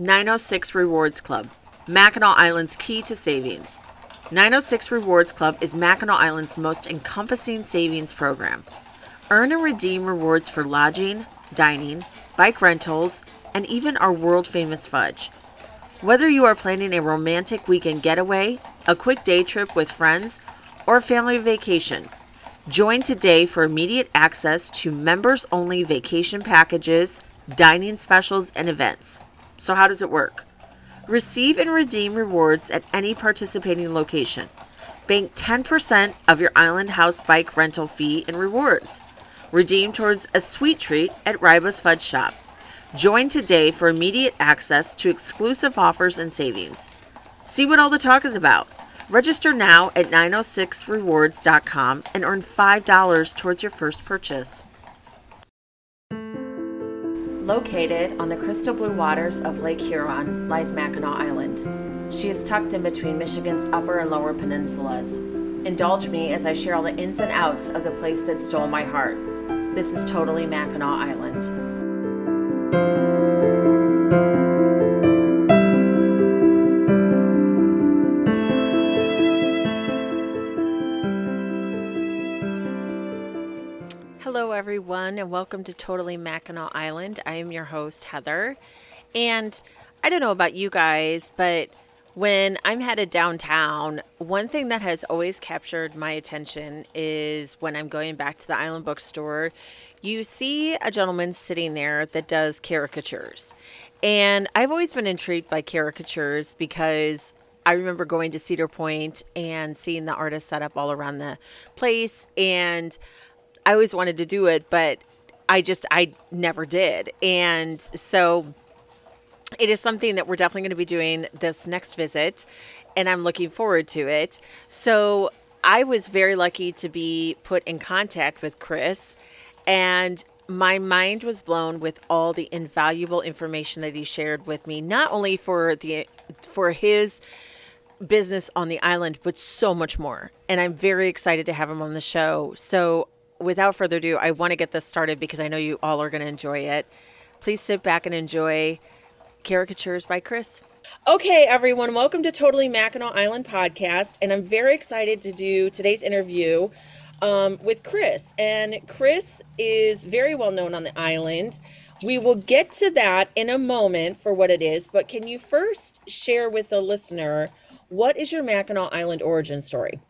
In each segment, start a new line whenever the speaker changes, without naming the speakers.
906 Rewards Club, Mackinac Island's key to savings. 906 Rewards Club is Mackinac Island's most encompassing savings program. Earn and redeem rewards for lodging, dining, bike rentals, and even our world famous fudge. Whether you are planning a romantic weekend getaway, a quick day trip with friends, or a family vacation, join today for immediate access to members only vacation packages, dining specials, and events. So, how does it work? Receive and redeem rewards at any participating location. Bank 10% of your Island House bike rental fee in rewards. Redeem towards a sweet treat at Ryba's Fudge Shop. Join today for immediate access to exclusive offers and savings. See what all the talk is about. Register now at 906rewards.com and earn $5 towards your first purchase. Located on the crystal blue waters of Lake Huron lies Mackinac Island. She is tucked in between Michigan's upper and lower peninsulas. Indulge me as I share all the ins and outs of the place that stole my heart. This is totally Mackinac Island. Hello, everyone, and welcome to Totally Mackinac Island. I am your host, Heather. And I don't know about you guys, but when I'm headed downtown, one thing that has always captured my attention is when I'm going back to the Island Bookstore, you see a gentleman sitting there that does caricatures. And I've always been intrigued by caricatures because I remember going to Cedar Point and seeing the artists set up all around the place. And I always wanted to do it, but I just I never did. And so it is something that we're definitely going to be doing this next visit and I'm looking forward to it. So I was very lucky to be put in contact with Chris and my mind was blown with all the invaluable information that he shared with me not only for the for his business on the island but so much more and i'm very excited to have him on the show so without further ado, I want to get this started because I know you all are going to enjoy it. Please sit back and enjoy Caricatures by Chris. Okay, everyone, welcome to Totally Mackinac Island podcast. And I'm very excited to do today's interview um, with Chris. And Chris is very well known on the island. We will get to that in a moment for what it is, but can you first share with the listener what is your Mackinac Island origin story?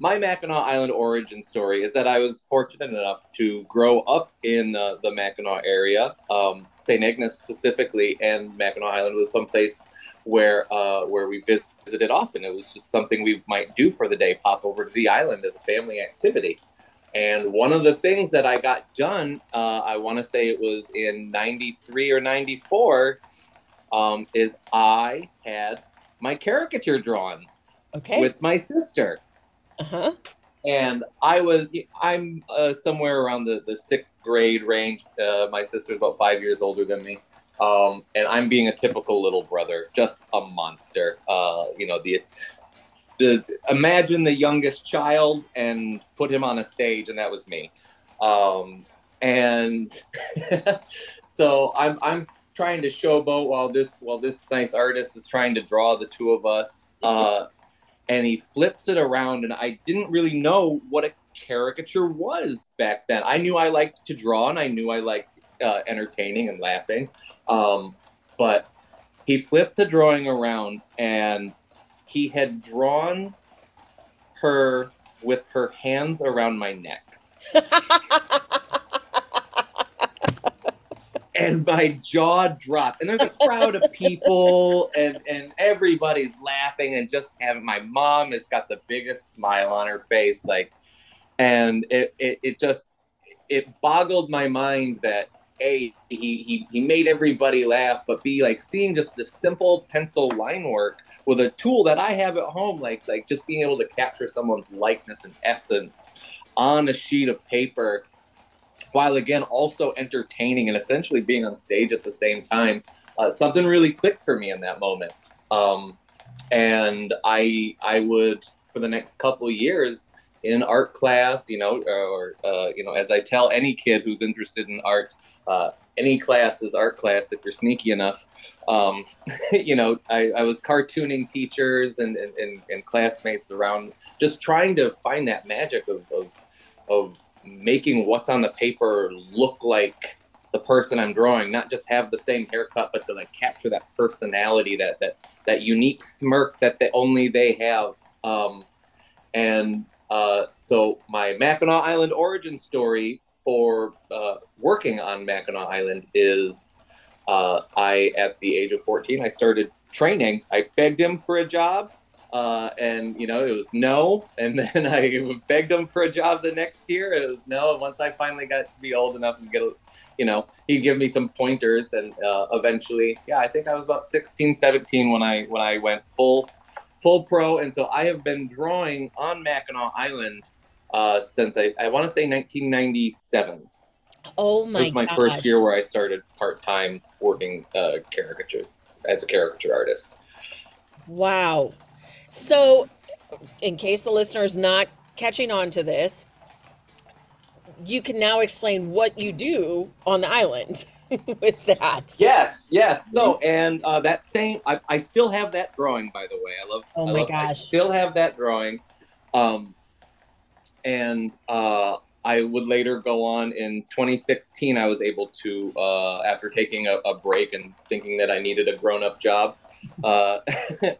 My Mackinac Island origin story is that I was fortunate enough to grow up in uh, the Mackinac area, um, St. Ignace specifically, and Mackinac Island was someplace where uh, where we visited often. It was just something we might do for the day, pop over to the island as a family activity. And one of the things that I got done, uh, I want to say it was in '93 or '94, um, is I had my caricature drawn
okay.
with my sister
uh-huh.
And I was, I'm uh, somewhere around the, the sixth grade range. Uh, my sister's about five years older than me. Um, and I'm being a typical little brother, just a monster. Uh, you know, the the imagine the youngest child and put him on a stage, and that was me. Um, and so I'm I'm trying to showboat while this while this nice artist is trying to draw the two of us. Uh, and he flips it around and i didn't really know what a caricature was back then. I knew i liked to draw and i knew i liked uh, entertaining and laughing um, but he flipped the drawing around and he had drawn her with her hands around my neck and my jaw dropped. And there's a crowd of people, and and everybody's laughing and just having. My mom has got the biggest smile on her face, like, and it it, it just it boggled my mind that a he, he he made everybody laugh, but b like seeing just the simple pencil line work with a tool that I have at home, like like just being able to capture someone's likeness and essence on a sheet of paper while again also entertaining and essentially being on stage at the same time. Uh, something really clicked for me in that moment, um, and I I would for the next couple years in art class, you know, or uh, you know, as I tell any kid who's interested in art, uh, any class is art class if you're sneaky enough. Um, you know, I, I, was cartooning teachers and, and, and, classmates around, just trying to find that magic of, of, of making what's on the paper look like the person I'm drawing, not just have the same haircut, but to like capture that personality, that that that unique smirk that they, only they have. Um, and uh, so my Mackinac Island origin story for uh, working on Mackinac Island is uh, I, at the age of 14, I started training. I begged him for a job. Uh, and you know it was no. And then i begged him for a job the next year. It was no. And once i finally got to be old enough and get a, you know he'd give me some pointers and uh, eventually yeah i think i was about 16 17 when i when i went full full pro. And so i have been drawing on mackinac island uh, since i, I want to say 1997
oh my god.
it was my
God.
first year where i started part-time working uh, caricatures as a caricature artist.
Wow so, in case the listener is not catching on to this, you can now explain what you do on the island with that.
Yes, yes. So, mm-hmm. and uh, that same, I, I still have that drawing, by the way. I love.
Oh
I
my
love,
gosh!
I still have that drawing, um, and uh, I would later go on in 2016. I was able to, uh, after taking a, a break and thinking that I needed a grown-up job, uh,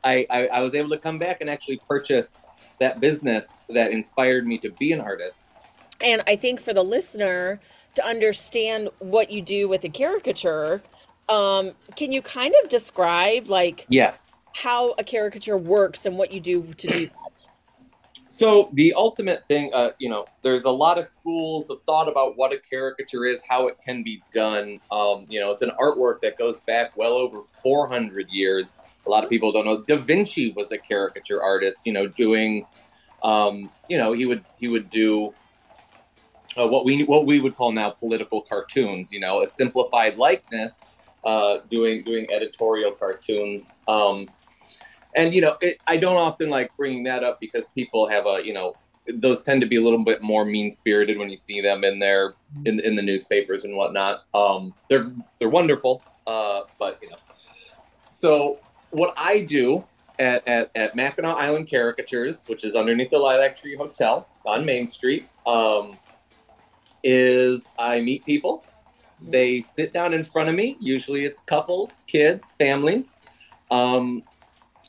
I, I, I was able to come back and actually purchase that business that inspired me to be an artist.
And I think for the listener to understand what you do with a caricature, um, can you kind of describe like
yes
how a caricature works and what you do to do?
So the ultimate thing, uh, you know, there's a lot of schools of thought about what a caricature is, how it can be done. Um, you know, it's an artwork that goes back well over 400 years. A lot of people don't know. Da Vinci was a caricature artist. You know, doing, um, you know, he would he would do uh, what we what we would call now political cartoons. You know, a simplified likeness, uh, doing doing editorial cartoons. Um, and you know it, i don't often like bringing that up because people have a you know those tend to be a little bit more mean spirited when you see them in their in, in the newspapers and whatnot. Um they're they're wonderful uh but you know. So what i do at, at, at mackinac island caricatures which is underneath the lilac tree hotel on main street um is i meet people. They sit down in front of me. Usually it's couples kids families. Um,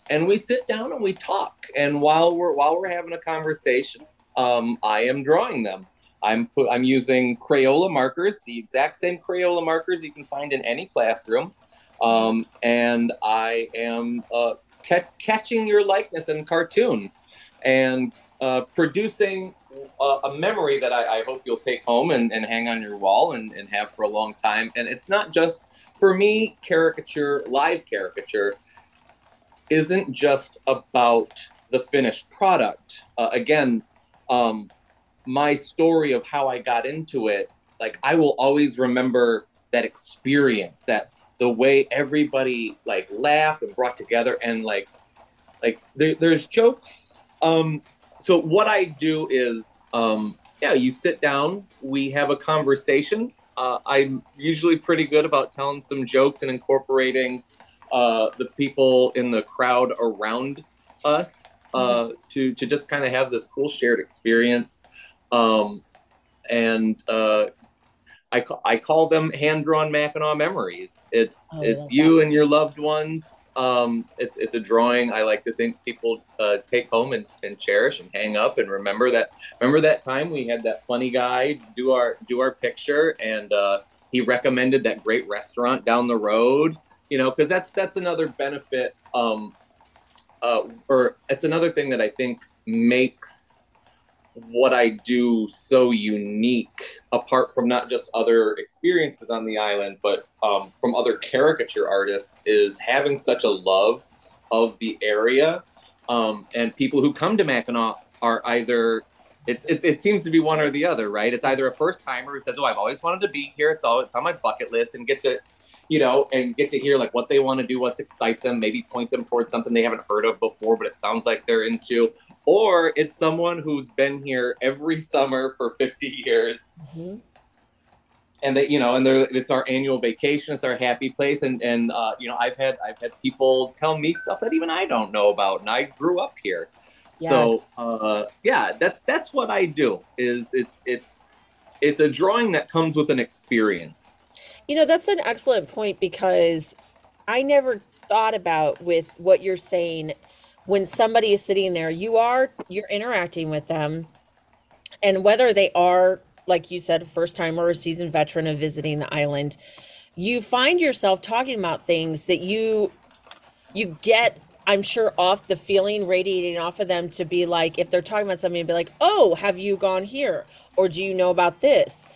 and we sit down and we talk. And while we're while we're having a conversation, um, I am drawing them. I'm put, I'm using Crayola markers, the exact same Crayola markers you can find in any classroom, um, and I am uh, ca- catching your likeness in cartoon and uh, producing a, a, memory that I, I, hope you'll take home and, and hang on your wall and, and have for a long time. And it's not just for me, caricature, live caricature isn't just about the finished product. Uh, again, um, my story of how I got into it, like I will always remember that experience, that the way everybody like laughed and brought together, and like, like there, there's jokes. Um, so what I do is, um, yeah, you sit down, we have a conversation. Uh, I'm usually pretty good about telling some jokes and incorporating uh, the people in the crowd around us uh, mm-hmm. to to just kind of have this cool shared experience. Um, and uh, I, I call them hand drawn Mackinac memories. It's oh, it's you that. and your loved ones. Um, it's it's a drawing I like to think people uh, take home and, and cherish and hang up and remember that remember that time we had that funny guy do our do our picture and uh, he recommended that great restaurant down the road you know, because that's that's another benefit, um, uh, or it's another thing that I think makes what I do so unique, apart from not just other experiences on the island, but um, from other caricature artists, is having such a love of the area, um, and people who come to Mackinac are either it, it, it, seems to be one or the other, right? It's either a first timer who says, "Oh, I've always wanted to be here. It's all it's on my bucket list," and get to you know, and get to hear like what they want to do, what excites them, maybe point them towards something they haven't heard of before, but it sounds like they're into. Or it's someone who's been here every summer for 50 years. Mm-hmm. and that you know, and it's our annual vacation. It's our happy place, and and uh, you know, I've had I've had people tell me stuff that even I don't know about, and I grew up here. Yes. So uh, yeah, that's that's what I do. Is it's it's it's a drawing that comes with an experience.
You know, that's an excellent point because I never thought about with what you're saying when somebody is sitting there, you are you're interacting with them and whether they are like you said, first time or a seasoned veteran of visiting the island, you find yourself talking about things that you you get I'm sure off the feeling radiating off of them to be like, if they're talking about something, be like, oh, have you gone here? Or do you know about this?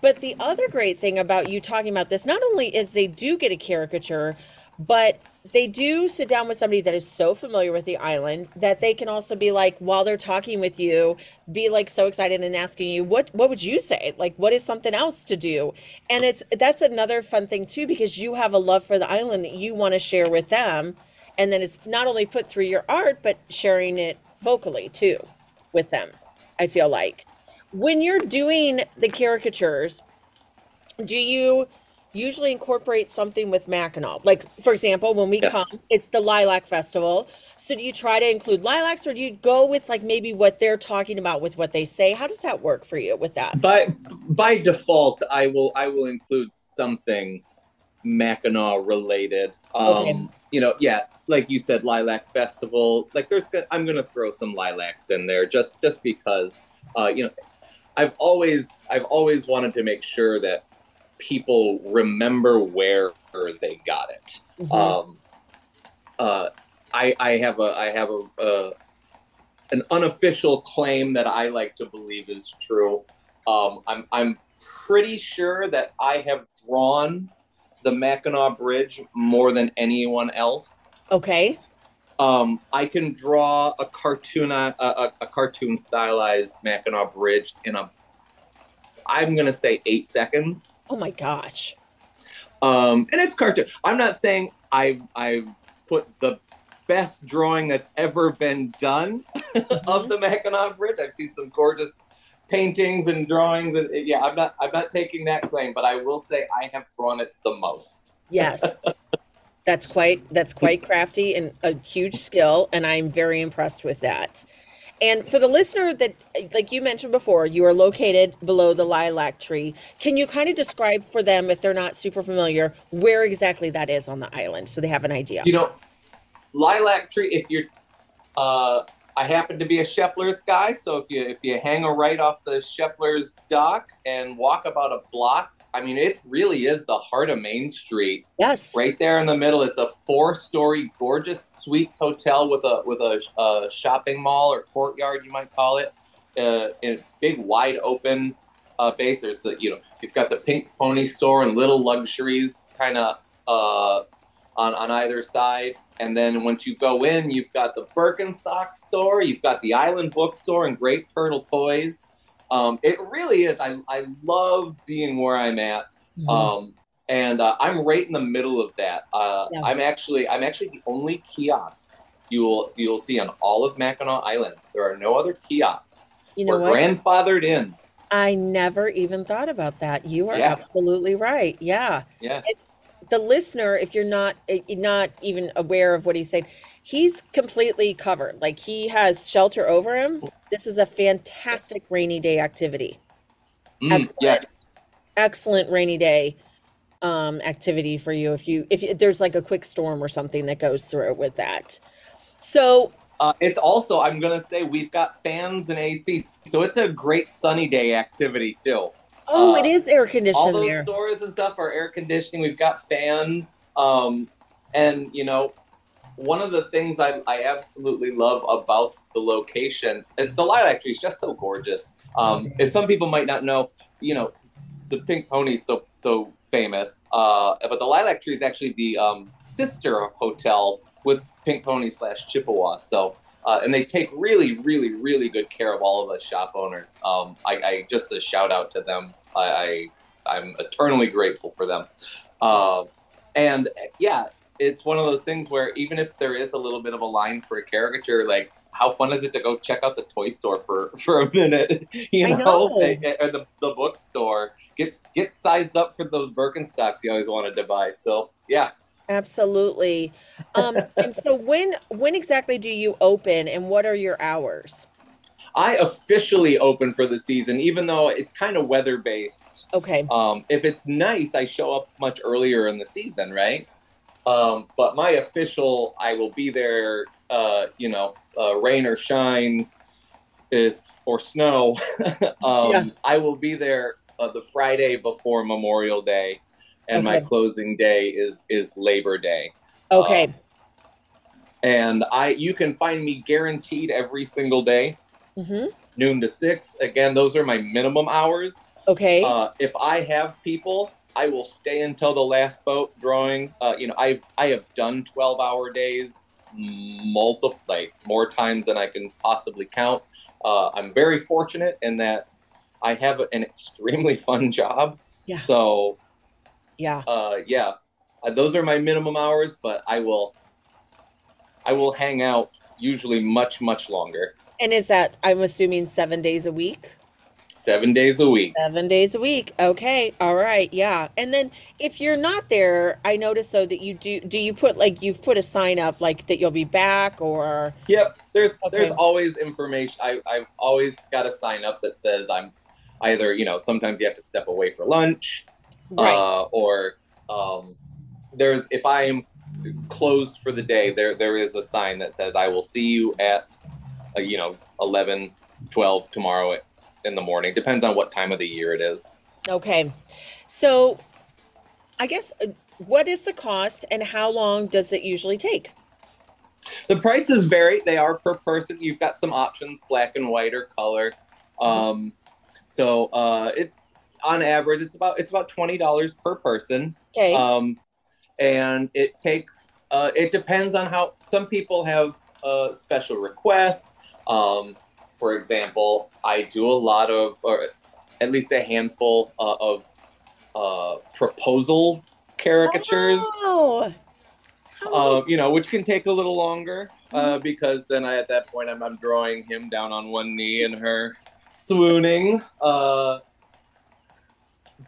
But the other great thing about you talking about this, not only is they do get a caricature, but they do sit down with somebody that is so familiar with the island that they can also be like while they're talking with you be like so excited and asking you what what would you say? Like what is something else to do? And it's that's another fun thing too because you have a love for the island that you want to share with them and then it's not only put through your art but sharing it vocally too with them i feel like when you're doing the caricatures do you usually incorporate something with Mackinac. Like, for example, when we yes. come, it's the Lilac Festival. So do you try to include lilacs or do you go with like maybe what they're talking about with what they say? How does that work for you with that?
By by default, I will I will include something Mackinac related. Um okay. you know, yeah, like you said, Lilac Festival. Like there's good, I'm gonna throw some lilacs in there just just because uh, you know, I've always I've always wanted to make sure that people remember where they got it. Mm-hmm. Um, uh, I, I have a I have a, a, an unofficial claim that I like to believe is true. Um, I'm I'm pretty sure that I have drawn the Mackinac Bridge more than anyone else.
Okay.
Um, I can draw a cartoon a, a, a cartoon stylized Mackinac Bridge in a I'm gonna say eight seconds.
Oh my gosh.
Um, and it's cartoon. I'm not saying I I put the best drawing that's ever been done mm-hmm. of the Mackinac Bridge. I've seen some gorgeous paintings and drawings, and yeah, I'm not I'm not taking that claim, but I will say I have drawn it the most.
Yes. that's quite that's quite crafty and a huge skill and i'm very impressed with that and for the listener that, like you mentioned before, you are located below the lilac tree. Can you kind of describe for them, if they're not super familiar, where exactly that is on the island so they have an idea?
You know, lilac tree, if you're, uh, I happen to be a Shepler's guy, so if you if you hang a right off the Shepler's dock and walk about a block I mean, it really is the heart of Main Street.
Yes.
Right there in the middle. It's a four-story, gorgeous suites hotel with a with a, a shopping mall or courtyard, you might call it. Uh, in a big, wide open uh, base. There's the you know you've got the Pink Pony store and little luxuries kind of uh, on on either side. And then once you go in, you've got the Birkenstock store. You've got the Island Bookstore and Great Turtle Toys. Um, it really is. I, I love being where I'm at. Mm-hmm. Um, and uh, I'm right in the middle of that. Uh, yeah. I'm actually I'm actually the only kiosk you'll you'll see on all of Mackinac Island. There are no other kiosks. You know We're what? grandfathered in.
I never even thought about that. You are yes. absolutely right. Yeah.
Yes.
the listener, if you're not eh, not even aware of what he's saying, he's completely covered. Like he has shelter over him. This is a fantastic rainy day activity.
Mm, excellent, yes.
Excellent rainy day um, activity for you if you if there's like a quick storm or something that goes through with that. So
uh, it's also I'm gonna say we've got fans and AC, so it's a great sunny day activity too.
Oh, uh, it is air conditioning. All
those
there.
stores and stuff are air conditioning. We've got fans, um, and you know one of the things I, I absolutely love about the location, the lilac tree is just so gorgeous. Um, if some people might not know, you know, the pink pony is so so famous, uh, but the lilac tree is actually the um, sister hotel with Pink Pony slash Chippewa. So. Uh, and they take really, really, really good care of all of us shop owners. Um, I, I, just a shout out to them. I, I am eternally grateful for them. Uh, and yeah, it's one of those things where even if there is a little bit of a line for a caricature, like how fun is it to go check out the toy store for for a minute, you know, know. or the the bookstore, get get sized up for those Birkenstocks you always wanted to buy. So yeah,
Absolutely. Um, and so when when exactly do you open and what are your hours?
I officially open for the season, even though it's kind of weather based.
Okay.
Um, if it's nice, I show up much earlier in the season, right? Um, but my official, I will be there. Uh, you know, uh, rain or shine, is or snow. um,
Yeah.
I will be there uh, the Friday before Memorial Day, and my closing day is is Labor Day.
Okay.
Um, and I, you can find me guaranteed every single day,
hmm
noon to six. Again, those are my minimum hours.
Okay.
Uh, if I have people, I will stay until the last boat drawing. Uh, you know, I I have done twelve hour days, multiple like more times than I can possibly count. Uh, I'm very fortunate in that I have an extremely fun job.
Yeah.
So
yeah.
uh, yeah, uh, those are my minimum hours, but I will I will hang out usually much much longer,
And is that I'm assuming seven days a week?
Seven days a week.
Seven days a week. Okay. All right. Yeah. And then if you're not there, I notice though that you do do you put like you've put a sign up like that you'll be back or
Yep, there's there's always information. I I've always got a sign up that says I'm either you know sometimes you have to step away for lunch,
right.
uh, or um, there's if I am closed for the day, there there is a sign that says I will see you at uh, you know 11, 12 tomorrow at, in the morning. Depends on what time of the year it is.
Okay. So I guess uh, what is the cost and how long does it usually take?
The prices vary. They are per person. You've got some options, black and white or color. Um, so uh, it's on average, it's about it's about twenty dollars per person.
Okay.
Um, and it takes. Uh, it depends on how some people have uh, special requests. Um, for example, I do a lot of, or at least a handful uh, of uh, proposal caricatures
Oh.
Um, you know, which can take a little longer uh, because then I, at that point, I'm, I'm drawing him down on one knee and her swooning. Uh,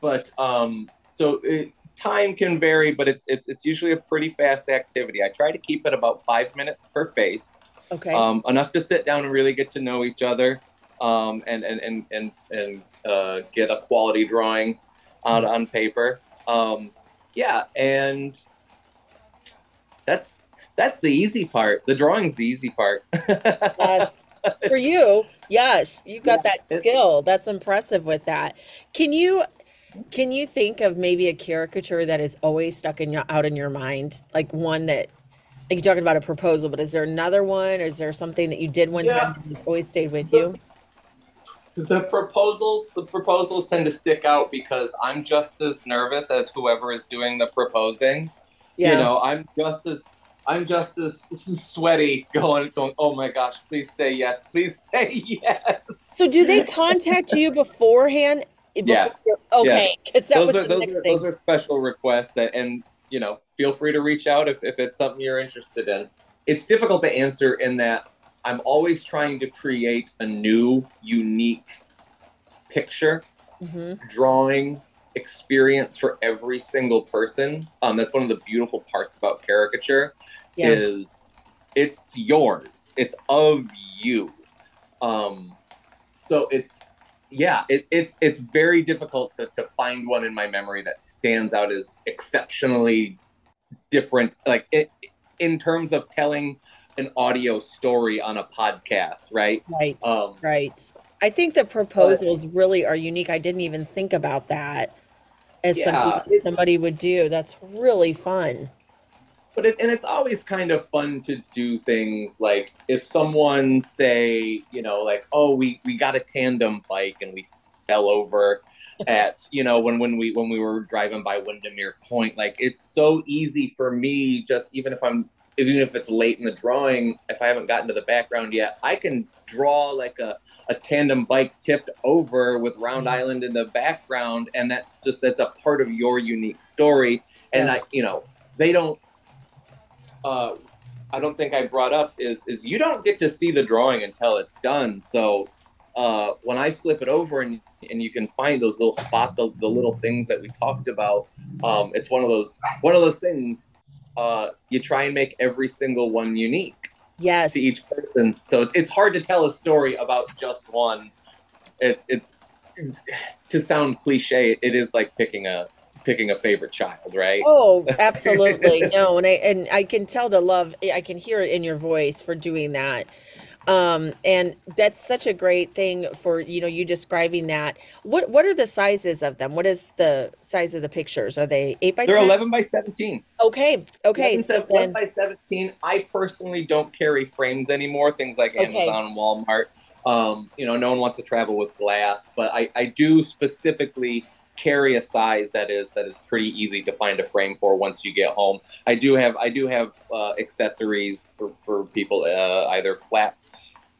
but um, so it, time can vary, but it's it's it's usually a pretty fast activity. I try to keep it about five minutes per face,
okay.
um, enough to sit down and really get to know each other, um, and and and and and uh, get a quality drawing out on paper. Um, yeah, and that's that's the easy part. The drawing's the easy part.
yes. For you, yes, you've got
Yeah,
that skill. That's impressive with that. Can you can you think of maybe a caricature that is always stuck in your out in your mind? Like one that like you're talking about a proposal, but is there another one? Or is there something that you did one
Yeah.
time that's always stayed with you?
the proposals the proposals tend to stick out because I'm just as nervous as whoever is doing the proposing.
Yeah.
You know, I'm just as I'm just as sweaty going going, oh my gosh, please say yes. Please say yes.
So do they contact you beforehand? Before
Yes,
Okay, that
those
was
are
the
those
next
are
thing.
those are special requests that and you know feel free to reach out if, if it's something you're interested in it's difficult to answer in that i'm always trying to create a new unique picture
Mhm.
drawing experience for every single person um, that's one of the beautiful parts about caricature
Yeah.
is it's yours it's of you um, so it's yeah it, it's it's very difficult to, to find one in my memory that stands out as exceptionally different like it, in terms of telling an audio story on a podcast right
Right.
um
Right. I think the proposals really are unique. I didn't even think about that as
Yeah, it-
somebody would do. That's really fun.
But it, and it's always kind of fun to do things like if someone say you know like oh we we got a tandem bike and we fell over at you know when when we when we were driving by Windermere Point like it's so easy for me just even if I'm even if it's late in the drawing if I haven't gotten to the background yet I can draw like a a tandem bike tipped over with Round
Mhm.
Island in the background and that's just that's a part of your unique story and
Yeah.
I you know they don't uh, I don't think I brought up is is you don't get to see the drawing until it's done. So uh, when I flip it over and and you can find those little spot the, the little things that we talked about, um, it's one of those one of those things. Uh, you try and make every single one unique
Yes.
to each person, so it's it's hard to tell a story about just one. It's it's to sound cliche, it is like picking a picking a favorite child, right?
Oh, absolutely. no, and I and I can tell the love I can hear it in your voice for doing that. Um and that's such a great thing for you know you describing that. What what are the sizes of them? What is the size of the pictures? Are they 8 by
They're
10?
11 by 17.
Okay. Okay.
11
So
11
then
by 17. I personally don't carry frames anymore, things like
Okay.
Amazon Walmart. Um, you know, no one wants to travel with glass, but I, I do specifically carry a size that is that is pretty easy to find a frame for once you get home. I do have I do have uh, accessories for, for people uh, either flat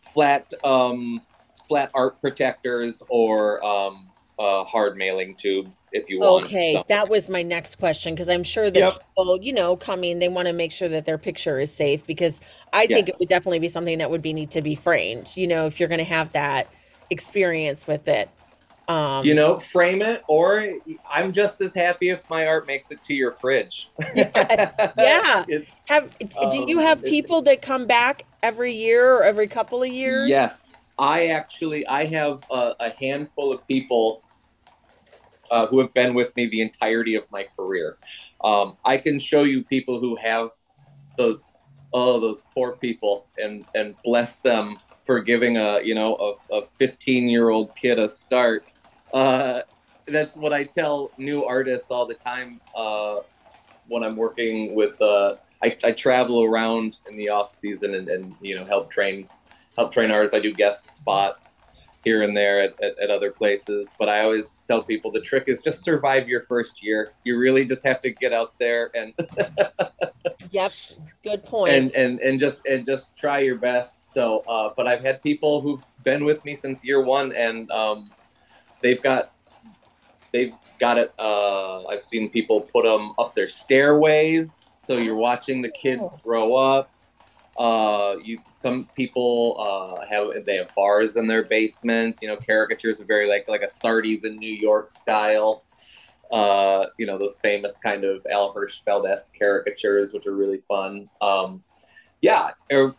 flat um, flat art protectors or um, uh, hard mailing tubes if you want.
Okay,
some.
that was my next question because I'm sure that
Yep.
people, you know, coming, they want to make sure that their picture is safe because I think it would definitely be something that would be need to be framed, you know, if you're going to have that experience with it. Um,
you know, frame it, or I'm just as happy if my art makes it to your fridge.
Yeah.
It-
have do you
um,
have
it-
people that come back every year or every couple of years?
yes, I actually I have a, a handful of people uh, who have been with me the entirety of my career. Um, I can show you people who have those oh those poor people and and bless them for giving a you know a, a 15 year old kid a start uh, that's what i tell new artists all the time uh, when i'm working with uh, I, I travel around in the off season and, and you know help train help train artists i do guest spots here and there at, at, at other places but i always tell people the trick is just survive your first year you really just have to get out there and
Yep. Good point.
and and and just and just try your best. So, uh, but I've had people who've been with me since year one, and um, they've got they've got it. Uh, I've seen people put them up their stairways, so you're watching the kids grow up. Uh, you some people uh, have they have bars in their basement. You know, caricatures are very like like a Sardi's in New York style uh, you know, those famous kind of Al Hirschfeld esque caricatures, which are really fun. Um, yeah, er,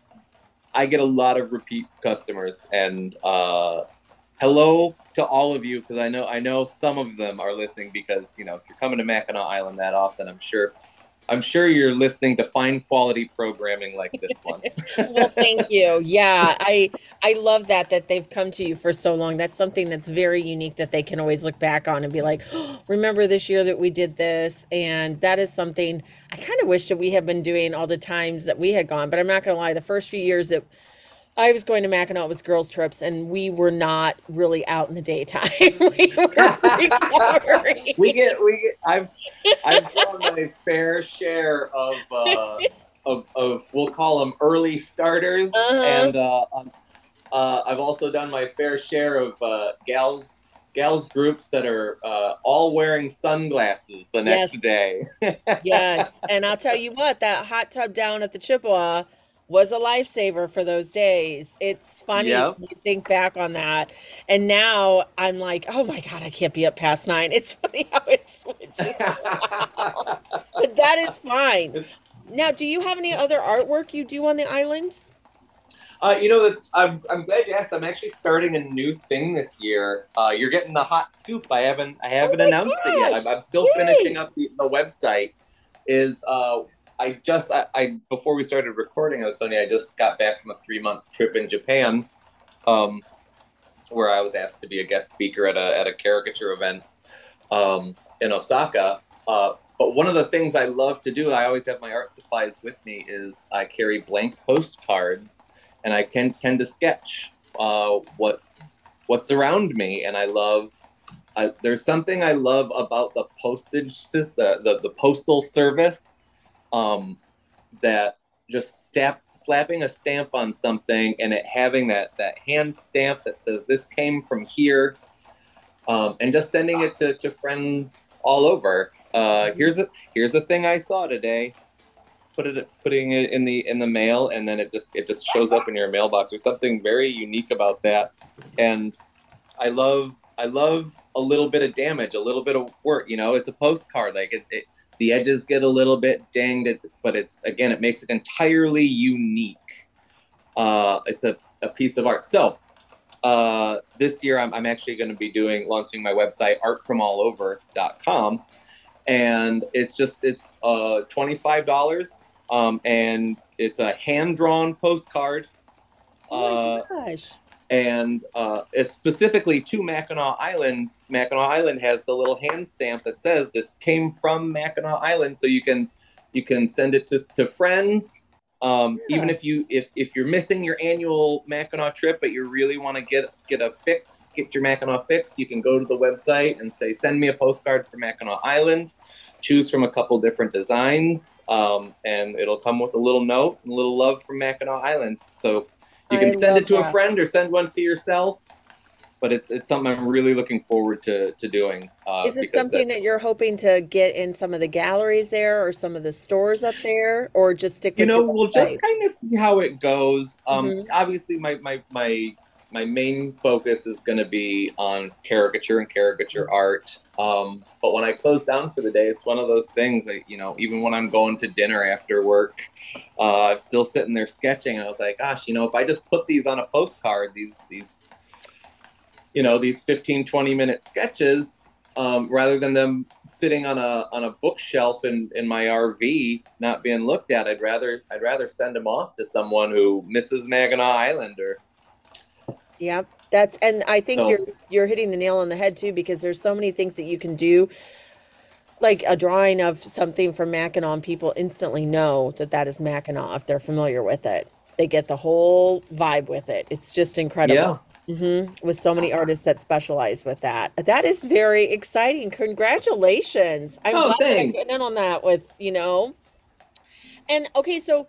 I get a lot of repeat customers, and uh, hello to all of you because I know I know some of them are listening because you know if you're coming to Mackinac Island that often, I'm sure. I'm sure you're listening to fine quality programming like this one.
well, thank you. Yeah, I I love that that they've come to you for so long. That's something that's very unique that they can always look back on and be like, oh, "Remember this year that we did this?" And that is something I kind of wish that we had been doing all the times that we had gone. But I'm not going to lie, the first few years that I was going to Mackinac was girls' trips, and we were not really out in the daytime. we were recovering.
we get we get I've I've done my fair share of uh, of, of we'll call them early starters,
Uh-huh.
and uh, um, uh, I've also done my fair share of uh, gals gals groups that are uh, all wearing sunglasses the next
Yes.
day.
yes. And I'll tell you what, that hot tub down at the Chippewa was a lifesaver for those days. It's funny
Yep.
when you think back on that. And now I'm like, oh my God, I can't be up past nine. It's funny how it switches. but that is fine. Now, do you have any other artwork you do on the island?
Uh, you know, that's I'm, I'm glad you asked. I'm actually starting a new thing this year. Uh, you're getting the hot scoop. I haven't I haven't
Oh
announced it yet. I'm, I'm still
Yay.
finishing up the, the website. Is uh, I just I, I before we started recording, I was telling you I just got back from a three month trip in Japan, um, where I was asked to be a guest speaker at a at a caricature event um, in Osaka. Uh, but one of the things I love to do, I always have my art supplies with me, is I carry blank postcards and I can tend to sketch uh, what's what's around me, and I love. There's something I love about the postage system, the, the the postal service, um, that just stamp slapping a stamp on something and it having that that hand stamp that says this came from here, um, and just sending it to, to friends all over. Uh, here's a here's a thing I saw today. put it putting it in the in the mail and then it just it just shows up in your mailbox. There's something very unique about that, and I love I love a little bit of damage, a little bit of work. You know, it's a postcard. Like it, it the edges get a little bit dinged, but it's again it makes it entirely unique. Uh, it's a, a piece of art. So uh, this year I'm, I'm actually going to be doing launching my website artfromallover.com and it's just it's uh $25 um, and it's a hand-drawn postcard
oh my uh, gosh
and uh, it's specifically to Mackinac Island. Mackinac Island has the little hand stamp that says this came from Mackinac Island, so you can you can send it to, to friends um, yeah. Even if you if if you're missing your annual Mackinac trip, but you really want to get get a fix, get your Mackinac fix, you can go to the website and say, send me a postcard for Mackinac Island. Choose from a couple different designs, um, and it'll come with a little note, a little love from Mackinac Island. So you can I send it to that. a friend or send one to yourself but it's it's something I'm really looking forward to to doing.
Uh, Is it something that, that, you're hoping to get in some of the galleries there, or some of the stores up there, or just stick?
It You know, we'll just kind of see how it goes. Um, mm-hmm. Obviously, my my my my main focus is going to be on caricature and caricature art. Um, but when I close down for the day, it's one of those things. That, you know, even when I'm going to dinner after work, uh, I'm still sitting there sketching, I was like, "Gosh, you know, if I just put these on a postcard, these these you know these 15 20 minute sketches um, rather than them sitting on a on a bookshelf in in my RV not being looked at I'd rather I'd rather send them off to someone who misses Mackinac Island or
Yep. That's and I think so, you're you're hitting the nail on the head too because there's so many things that you can do like a drawing of something from Mackinac people instantly know that that is Mackinac if they're familiar with it. They get the whole vibe with it. It's just incredible. Yeah. Mm-hmm. With so many artists that specialize with that. That is very exciting. Congratulations. I'm
oh, glad thanks.
getting in on that with, you know. And okay, so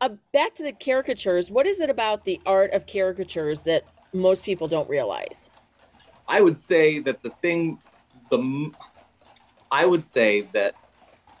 uh, back to the caricatures. What is it about the art of caricatures that most people don't realize?
I would say that the thing, the, I would say that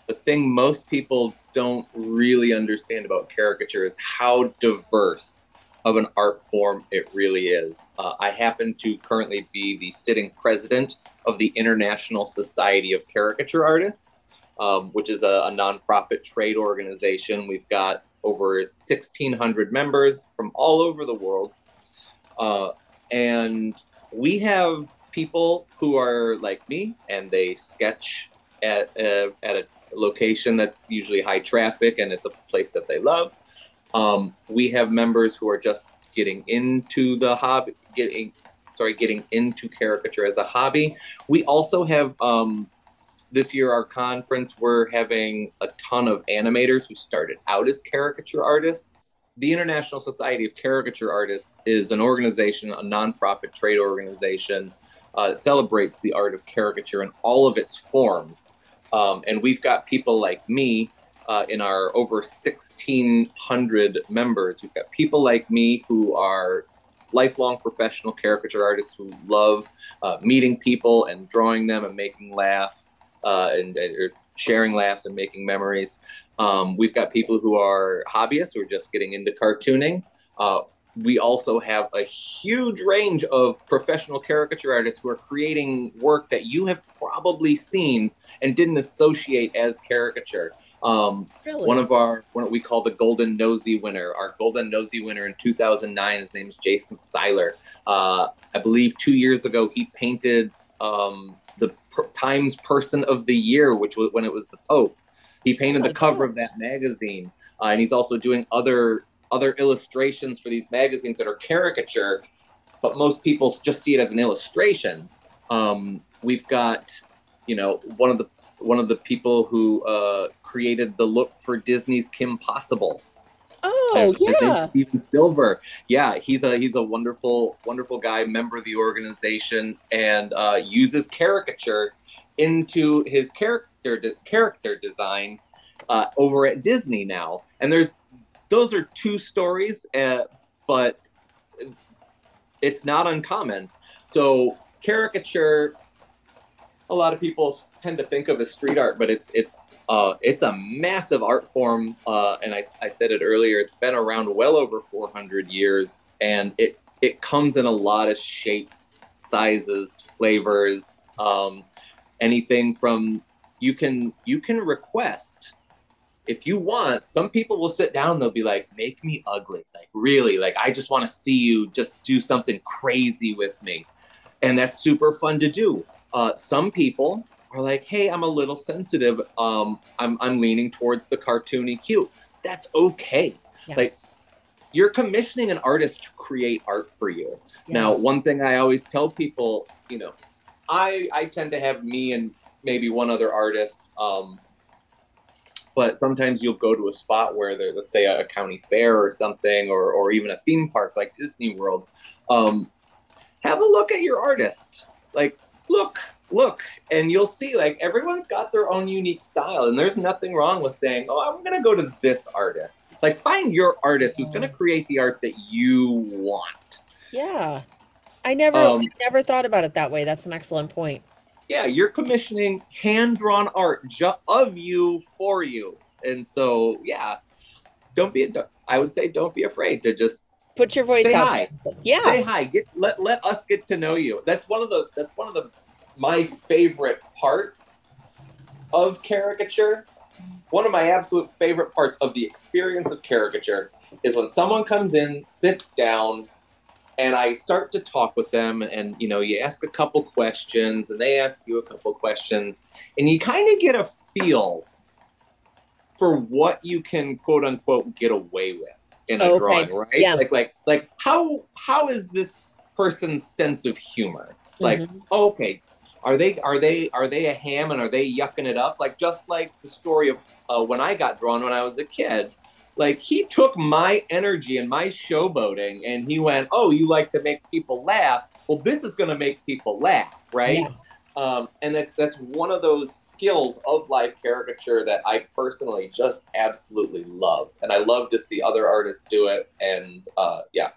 the thing most people don't really understand about caricature is how diverse of an art form it really is. Uh, I happen to currently be the sitting president of the International Society of Caricature Artists, um, which is a, a nonprofit trade organization. We've got over 1,600 members from all over the world. Uh, and we have people who are like me and they sketch at a, at a location that's usually high traffic and it's a place that they love. Um, we have members who are just getting into the hobby, getting sorry, getting into caricature as a hobby. We also have um, this year our conference. We're having a ton of animators who started out as caricature artists. The International Society of Caricature Artists is an organization, a nonprofit trade organization uh, that celebrates the art of caricature in all of its forms. Um, and we've got people like me uh, in our over 1,600 members. We've got people like me who are lifelong professional caricature artists who love uh, meeting people and drawing them and making laughs uh, and, and sharing laughs and making memories. Um, we've got people who are hobbyists who are just getting into cartooning. Uh, we also have a huge range of professional caricature artists who are creating work that you have probably seen and didn't associate as caricature. Um, really? One of our, what we call the Golden Nosey winner, our Golden Nosey winner in 2009, his name is Jason Seiler. Uh, I believe two years ago, he painted um, the Times Person of the Year, which was when it was the Pope. He painted the cover of that magazine, uh, and he's also doing other other illustrations for these magazines that are caricature, but most people just see it as an illustration. Um, we've got, you know, one of the one of the people who uh, created the look for Disney's Kim Possible.
Oh yeah, his name's
Stephen Silver. Yeah, he's a he's a wonderful wonderful guy, member of the organization, and uh, uses caricature into his character de- character design uh, over at Disney now. And there's those are two stories, uh, but it's not uncommon. So caricature a lot of people tend to think of as street art, but it's it's uh, it's a massive art form. Uh, and I, I said it earlier. It's been around well over 400 years, and it it comes in a lot of shapes, sizes, flavors. Um, anything from you can you can request if you want some people will sit down they'll be like make me ugly like really like i just want to see you just do something crazy with me and that's super fun to do uh, some people are like hey i'm a little sensitive um, I'm, I'm leaning towards the cartoony cute that's okay yeah. like you're commissioning an artist to create art for you yeah. now one thing i always tell people you know i i tend to have me and maybe one other artist um, but sometimes you'll go to a spot where there, let's say a, county fair or something, or, or even a theme park like Disney World. Um, have a look at your artist. Like, look, look, and you'll see like everyone's got their own unique style, and there's nothing wrong with saying, "Oh, I'm gonna go to this artist." Like, find your artist who's gonna create the art that you want.
Yeah, I never, um, I never thought about it that way. That's an excellent point
yeah, you're commissioning hand drawn art ju- of you for you. And so, yeah, don't be, I would say, don't be afraid to just
put your voice
say
out.
hi.
Yeah.
Say hi. Get, let, let us get to know you. That's one of the, that's one of the, my favorite parts of caricature. One of my absolute favorite parts of the experience of caricature is when someone comes in, sits down, and I start to talk with them, and you know, you ask a couple questions, and they ask you a couple questions, and you kind of get a feel for what you can quote unquote get away with in a okay. drawing, right? Yeah. Like, like, like, how how is this person's sense of humor? Like, mm-hmm. okay, are they are they are they a ham and are they yucking it up? Like, just like the story of uh, when I got drawn when I was a kid like he took my energy and my showboating and he went, "Oh, you like to make people laugh? Well, this is going to make people laugh, right?" Yeah. Um, and that's that's one of those skills of live caricature that I personally just absolutely love, and I love to see other artists do it. And uh, yeah,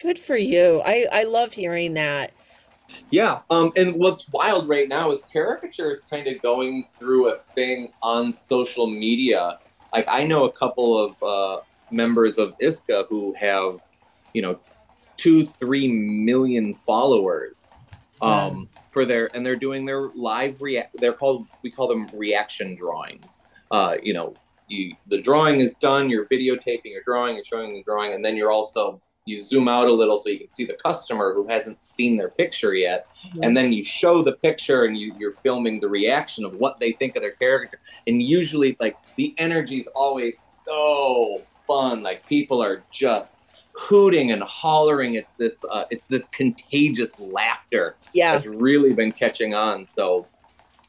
good for you. I I love hearing that.
Yeah, um, and what's wild right now is caricature is kind of going through a thing on social media like I know a couple of uh, members of ISCA who have, you know, two, three million followers um, yeah. for their, and they're doing their live react. They're called, we call them reaction drawings. Uh, you know, you the drawing is done. You're videotaping your drawing. You're showing the drawing, and then you're also you zoom out a little so you can see the customer who hasn't seen their picture yet mm-hmm. and then you show the picture and you, you're filming the reaction of what they think of their character and usually like the energy is always so fun like people are just hooting and hollering it's this uh, it's this contagious laughter
yeah
that's really been catching on so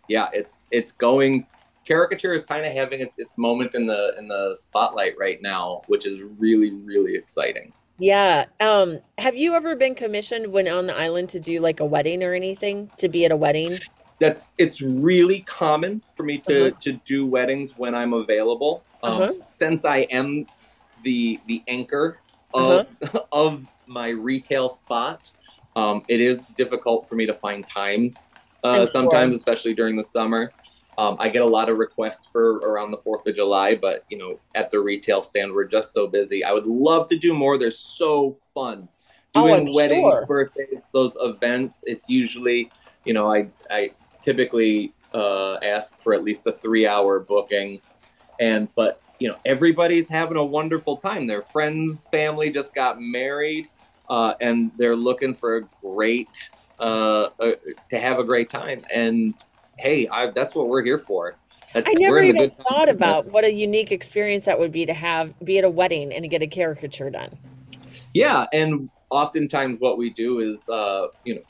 yeah it's it's going caricature is kind of having its its moment in the in the spotlight right now which is really really exciting
yeah. Um, have you ever been commissioned when on the island to do like a wedding or anything? To be at a wedding?
That's it's really common for me to uh-huh. to do weddings when I'm available. Um, uh-huh. Since I am the the anchor of uh-huh. of my retail spot, um, it is difficult for me to find times. Uh, sometimes, especially during the summer. Um, I get a lot of requests for around the Fourth of July, but you know, at the retail stand, we're just so busy. I would love to do more. They're so fun oh, doing oh, weddings, sure. birthdays, those events. It's usually, you know, I I typically uh, ask for at least a three-hour booking, and but you know, everybody's having a wonderful time. Their friends, family just got married, uh, and they're looking for a great uh, uh, to have a great time and hey, I, that's what we're here for. That's,
I never even thought about what a unique experience that would be to have be at a wedding and to get a caricature done.
Yeah, and oftentimes what we do is, uh, you know,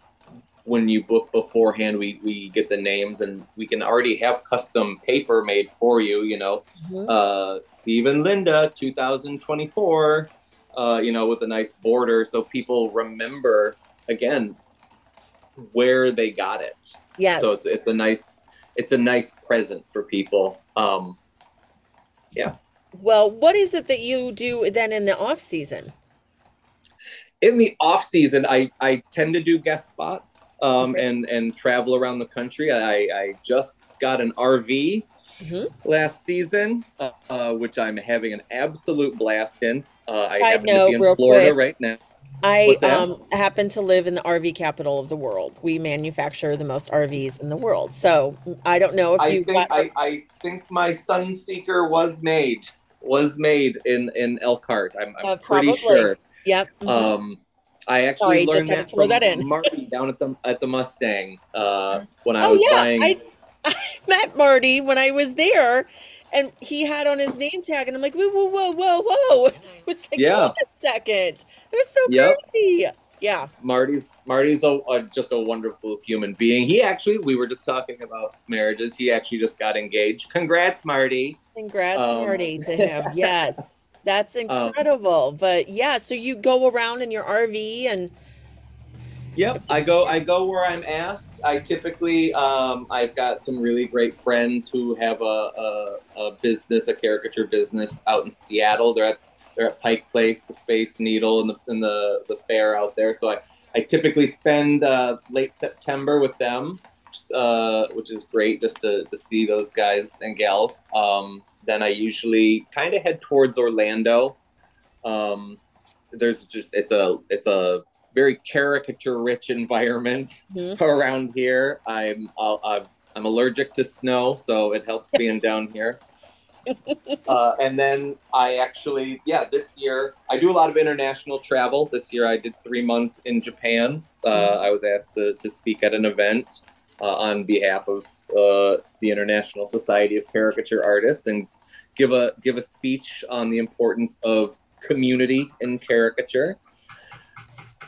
when you book beforehand, we we get the names and we can already have custom paper made for you. You know, mm-hmm. uh, Steve and Linda, 2024. Uh, you know, with a nice border, so people remember again where they got it.
Yes.
So it's it's a nice it's a nice present for people. Um, yeah.
Well, what is it that you do then in the off season?
In the off season, I, I tend to do guest spots um, and and travel around the country. I, I just got an RV
Mhm.
last season, uh, uh, which I'm having an absolute blast in. Uh, I
Side
happen to be in Florida
quick.
right now.
I um, happen to live in the RV capital of the world. We manufacture the most RVs in the world. So I don't know if
I
you
think
got
I, I think my Sunseeker was made was made in in Elkhart. I'm, I'm
Uh,
pretty sure.
Yep. mhm.
Um, I actually
Sorry,
learned that from
that in.
Marty down at the at the Mustang uh, when I
oh
was
yeah,
buying.
I, I met Marty when I was there, and he had on his name tag, and I'm like, whoa, whoa, whoa, whoa, whoa. And I was like,
Yeah.
wait a second, it was so
Yep.
crazy. Yeah.
Marty's Marty's a, a, just a wonderful human being. He actually, we were just talking about marriages. He actually just got engaged. Congrats, Marty.
Congrats,
Um,
Marty, to him. Yes. That's
Um,
incredible. but yeah, so you go around in your RV and
Yep, I go. I go where I'm asked. I typically, um, I've got some really great friends who have a, a, a business, a caricature business out in Seattle. They're at they're at Pike Place, the Space Needle, and the and the, the fair out there. So I, I typically spend uh, late September with them, uh, which is great just to, to see those guys and gals. Um, then I usually kind of head towards Orlando. Um, there's just it's a it's a very caricature rich environment
Mhm.
around here. I'm I'm I'm allergic to snow, so it helps being down here. Uh, and then I actually, yeah, this year I do a lot of international travel. This year I did three months in Japan. Uh, I was asked to, to speak at an event uh, on behalf of uh, the International Society of Caricature Artists and give a give a speech on the importance of community in caricature.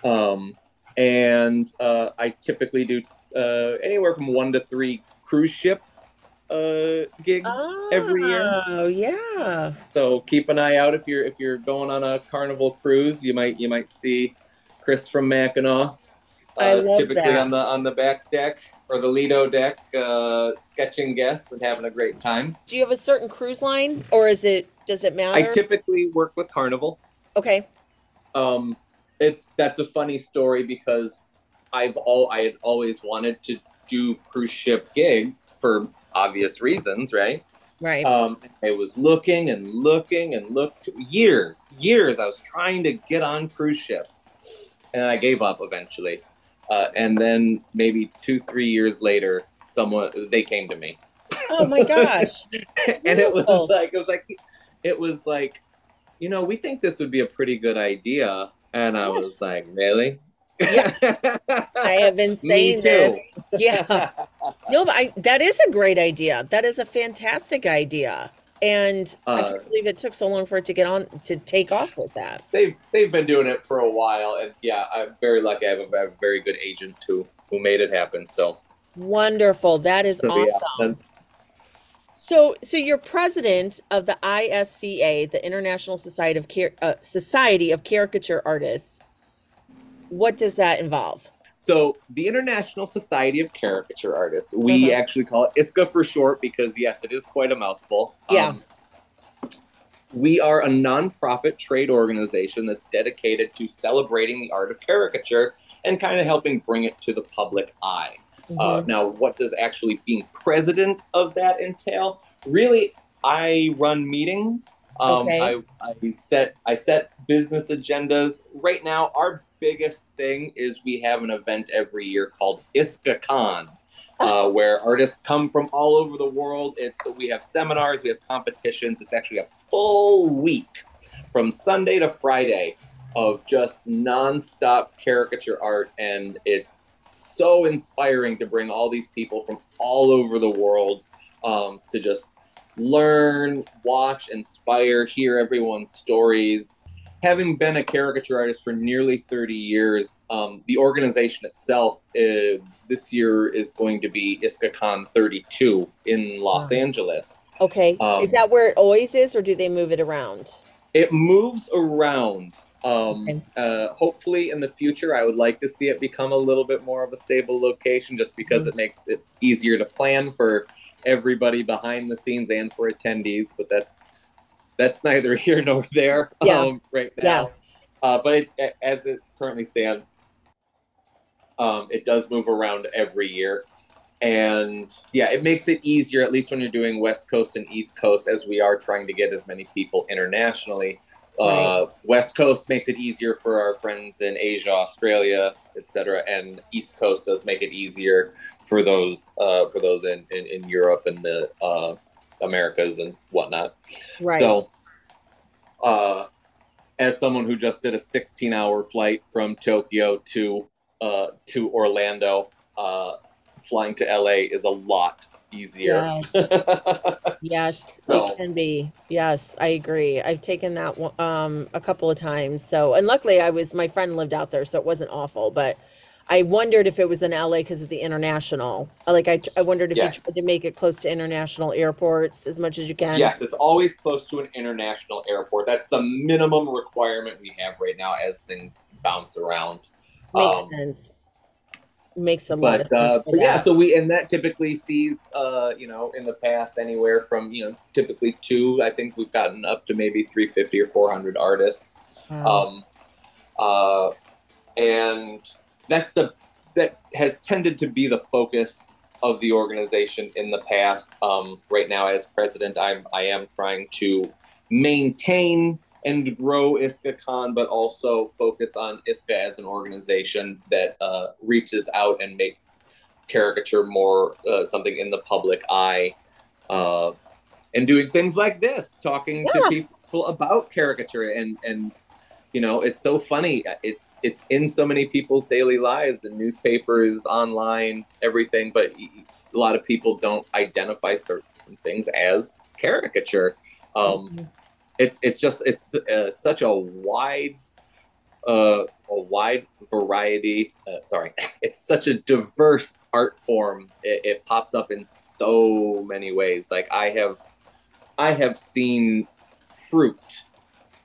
Um, and uh, I typically do uh, anywhere from one to three cruise ship uh, gigs every year.
Oh yeah.
So keep an eye out if you're if you're going on a carnival cruise. You might you might see Chris from Mackinac. Uh, typically
that.
on the on the back deck or the Lido deck, uh, sketching guests and having a great time.
Do you have a certain cruise line, or is it? Does it matter?
I typically work with Carnival.
okay.
Um, it's that's a funny story because I've all I had always wanted to do cruise ship gigs for obvious reasons, right?
Right.
Um, I was looking and looking and looked years, years. I was trying to get on cruise ships, and I gave up eventually. Uh, and then maybe two, three years later, someone they came to me,
oh my gosh.
and it was like it was like it was like, you know, we think this would be a pretty good idea, and I
Yes.
was like, really?
I have been saying this. Yeah. No, but I, that is a great idea. That is a fantastic idea. And I
Uh,
can't believe it took so long for it to get on to take off with that.
they've they've been doing it for a while, and yeah, I'm very lucky. I have a, I very good agent who who made it happen. So,
Wonderful. That is
so,
awesome.
that's-
So, so you're president of the ISCA, the International Society of Car- uh, Society of Caricature Artists. What does that involve?
So the International Society of Caricature Artists, we
Mhm.
actually call it ISCA for short because yes, it is quite a mouthful.
Yeah.
Um, we are a nonprofit trade organization that's dedicated to celebrating the art of caricature and kind of helping bring it to the public eye. Uh,
Mhm.
now, what does actually being president of that entail? Really, I run meetings. Um,
Okay.
I, I set I set business agendas. Right now, our biggest thing is we have an event every year called ISCACon, uh, where artists come from all over the world. It's we have seminars, we have competitions. It's actually a full week from Sunday to Friday of just nonstop caricature art, and it's so inspiring to bring all these people from all over the world um, to just learn, watch, inspire, hear everyone's stories. Having been a caricature artist for nearly 30 years, um, the organization itself uh, this year is going to be ISCACon 32 in Los
Wow.
Angeles.
Okay.
Um,
is that where it always is, or do they move it around?
It moves around. Um,
Okay.
uh, hopefully, in the future, I would like to see it become a little bit more of a stable location, just because
Mm-hmm.
it makes it easier to plan for everybody behind the scenes and for attendees. But that's that's neither here nor there
Yeah.
um, right
Yeah.
now. uh, but it, as it currently stands, um, it does move around every year. And yeah, it makes it easier, at least when you're doing West Coast and East Coast, as we are trying to get as many people internationally. Uh, West Coast makes it easier for our friends in Asia, Australia, etc., and East Coast does make it easier for those uh, for those in, in, in Europe and the uh, Americas and whatnot.
Right.
So, uh, as someone who just did a 16 hour flight from Tokyo to uh, to Orlando, uh, flying to LA is a lot easier.
Yes. Yes,
So-
it can be. Yes, I agree. I've taken that um a couple of times. So, and luckily I was my friend lived out there, so it wasn't awful, but I wondered if it was in LA because of the international. uh, Like I, I wondered if you
Yes.
tried to make it close to international airports as much as you can.
yes, it's always close to an international airport. That's the minimum requirement we have right now as things bounce around.
Makes
Um,
sense. Makes a lot of
but
sense.
uh, but yeah, so we and that typically sees uh, you know in the past anywhere from you know typically two. I think we've gotten up to maybe three fifty or four hundred artists.
Wow.
Um, uh, and that's the that has tended to be the focus of the organization in the past. Um, right now, as president, I'm I am trying to maintain and grow ISCACon, but also focus on ISCA as an organization that uh, reaches out and makes caricature more uh, something in the public eye. Uh, and doing things like this, talking
Yeah.
to people about caricature and and you know it's so funny. It's it's in so many people's daily lives and newspapers online everything but a lot of people don't identify certain things as caricature. Um,
Mhm.
it's it's just it's uh, such a wide uh, a wide variety uh, sorry it's such a diverse art form. It, it pops up in so many ways. Like i have i have seen fruit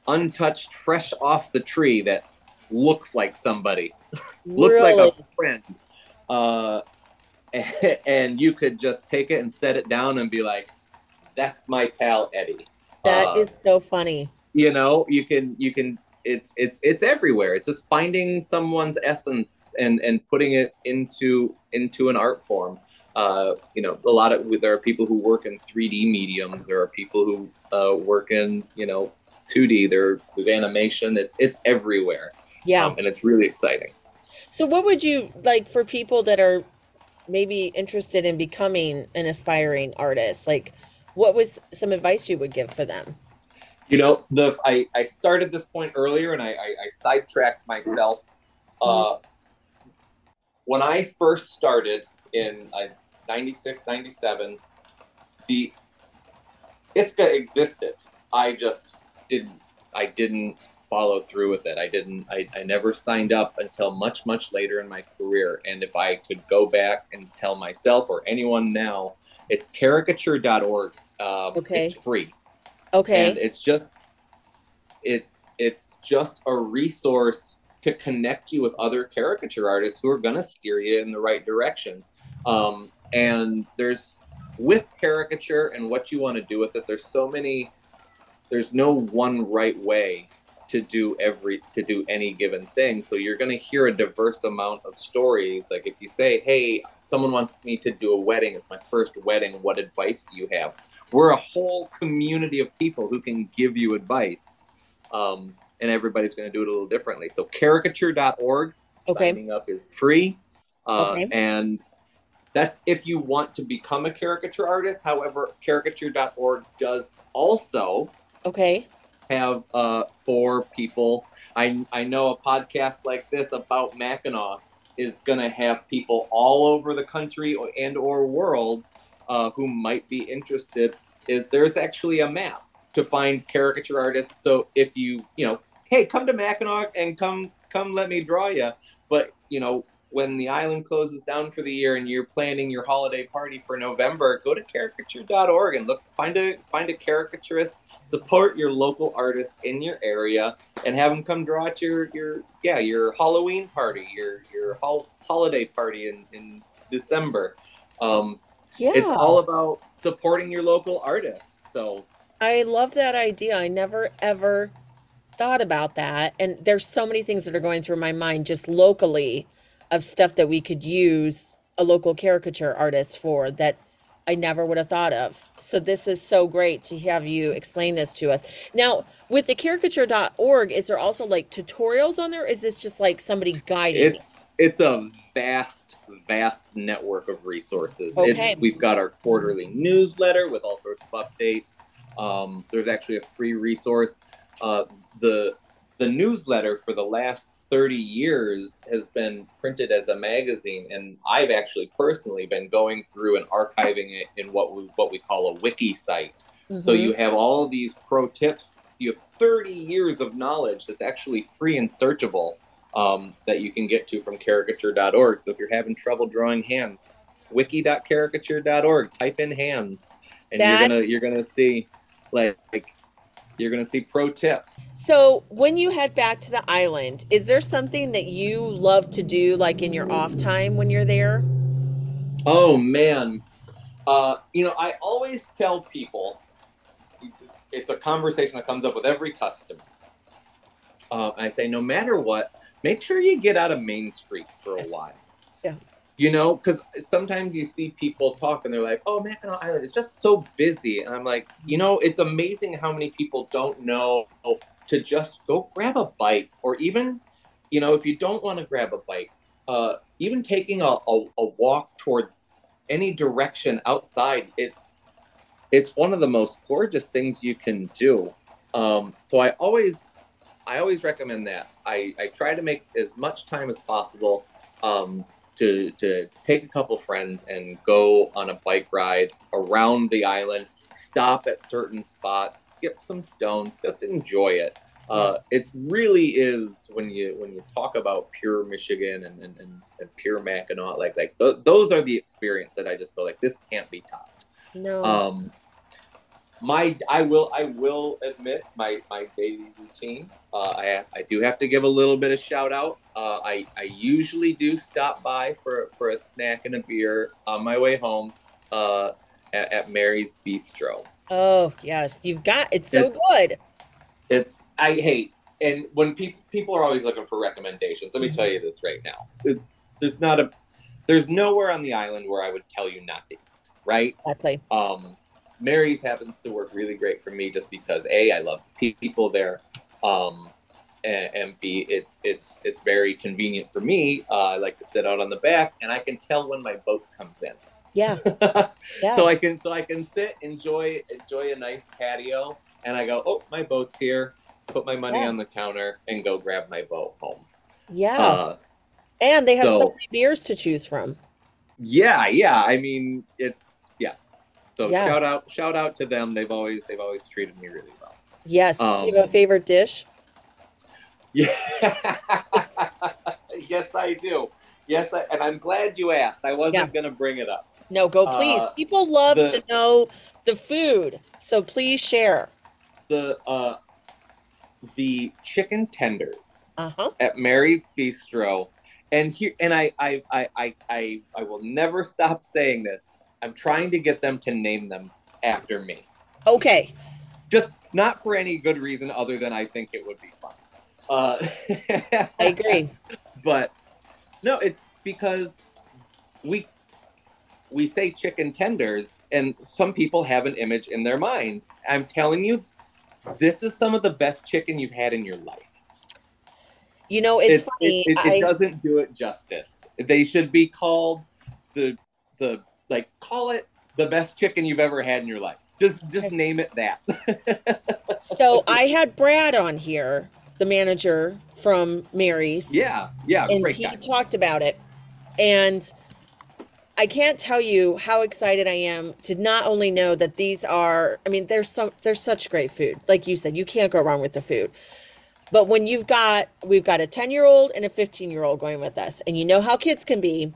untouched fresh off the tree that looks like somebody. Looks like a friend. Uh, and you could just take it and set it down and be like that's my pal eddie.
That
Uh,
is so funny.
you know you can you can it's it's it's everywhere. It's just finding someone's essence and and putting it into into an art form. Uh, you know a lot of there are people who work in 3d mediums. There are people who uh, work in you know 2d there with animation it's it's everywhere
Yeah.
um, and it's really exciting
So, what would you like for people that are maybe interested in becoming an aspiring artist? Like, what was some advice you would give for them?
You know, the I, I started this point earlier and I, I, I sidetracked myself. Uh, when I first started in uh, 96, 97, the ISCA existed. I just didn't I didn't follow through with it. I didn't I, I never signed up until much, much later in my career. And if I could go back and tell myself or anyone now, it's caricature.org. Um,
Okay.
It's free
Okay.
and it's just it it's just a resource to connect you with other caricature artists who are going to steer you in the right direction um, and there's with caricature and what you want to do with it there's so many there's no one right way to do every to do any given thing. So you're going to hear a diverse amount of stories. Like if you say hey someone wants me to do a wedding. It's my first wedding. What advice do you have? We're a whole community of people who can give you advice um, and everybody's going to do it a little differently. So caricature.org
Okay.
signing up is free. Uh,
Okay.
and that's if you want to become a caricature artist. However caricature.org does also
okay.
have uh, for people. I, I know a podcast like this about mackinac is to have people all over the country and or world uh, who might be interested is there's actually a map to find caricature artists. So if you you know hey come to mackinac and come come let me draw you but you know when the island closes down for the year and you're planning your holiday party for november go to caricature.org and look find a find a caricaturist support your local artists in your area and have them come draw at your your yeah your halloween party your your hol- holiday party in in december um
Yeah.
it's all about supporting your local artists so
I love that idea. I never ever thought about that. And there's so many things that are going through my mind just locally of stuff that we could use a local caricature artist for that I never would have thought of. So this is so great to have you explain this to us. Now, with the caricature.org, is there also like tutorials on there? Is this just like somebody guiding? you?
It's it's a vast, vast network of resources.
Okay.
It's we've got our quarterly newsletter with all sorts of updates. Um, there's actually a free resource. Uh, the the newsletter for the last 30 years has been printed as a magazine, and I've actually personally been going through and archiving it in what we what we call a wiki site. So
Mhm.
you have all these pro tips. You have 30 years of knowledge that's actually free and searchable um, that you can get to from caricature.org. So if you're having trouble drawing hands, wiki.caricature.org, type in hands, and
That-
you're gonna you're gonna see like, like you're gonna see pro tips.
So, when you head back to the island, is there something that you love to do, like in your off time when you're there?
Oh man, uh, you know I always tell people it's a conversation that comes up with every customer. Uh, I say no matter what, make sure you get out of Main Street for a while.
Yeah.
You know, because sometimes you see people talk and they're like, "Oh, Mackinac Island is just so busy," and I'm like, you know, it's amazing how many people don't know to just go grab a bite, or even, you know, if you don't want to grab a bite, uh, even taking a, a, a walk towards any direction outside, it's it's one of the most gorgeous things you can do. Um, so I always I always recommend that. I, I try to make as much time as possible um, to to take a couple friends and go on a bike ride around the island. Stop at certain spots, skip some stones, just enjoy it. Uh, it really is when you when you talk about pure Michigan and, and, and, and pure Mackinac, like like th- those are the experience that I just go like this can't be topped.
No.
Um, my I will I will admit my my daily routine. Uh, I I do have to give a little bit of shout out. Uh, I I usually do stop by for for a snack and a beer on my way home uh, at, at Mary's Bistro.
oh, yes. You've got it's so
It's-
good.
It's I hate and when people people are always looking for recommendations. Let me tell you this right now. It- There's not a there's nowhere on the island where I would tell you not to eat. Right?
Exactly.
Um, Mary's happens to work really great for me just because a I love pe- people there, um, and, and b it's it's it's very convenient for me. Uh, I like to sit out on the back, and I can tell when my boat comes in.
Yeah. Yeah.
so I can so I can sit enjoy enjoy a nice patio, and I go, oh, my boat's here. Put my money
Yeah.
on the counter and go grab my boat home.
yeah.
Uh,
and they have so
so-
many beers to choose from.
yeah, yeah. I mean, it's. So
Yeah.
shout out shout out to them. They've always they've always treated me really well.
Yes. Do you have a
Um,
favorite dish?
Yeah. yes, I do. Yes, I, and I'm glad you asked. I wasn't
Yeah.
going to bring it up.
No, go please.
uh,
People love
the-
to know the food. So please share.
The uh, the chicken tenders
Uh-huh.
at Mary's Bistro, and here, and I, I, I, I, I, I will never stop saying this. I'm trying to get them to name them after me,
Okay.
just not for any good reason other than I think it would be fun. Uh,
I agree.
but no, it's because we we say chicken tenders, and some people have an image in their mind. I'm telling you, this is some of the best chicken you've had in your life.
You know, it's, funny.
It, it,
I,
it doesn't do it justice. They should be called the the like call it the best chicken you've ever had in your life. Just just
Okay.
name it that.
so I had Brad on here, the manager from Mary's.
yeah, yeah,
and
great
he
guy.
talked about it and i can't tell you how excited i am to not only know that these are i mean there's some there's such great food like you said you can't go wrong with the food but when you've got we've got a 10 year old and a 15 year old going with us and you know how kids can be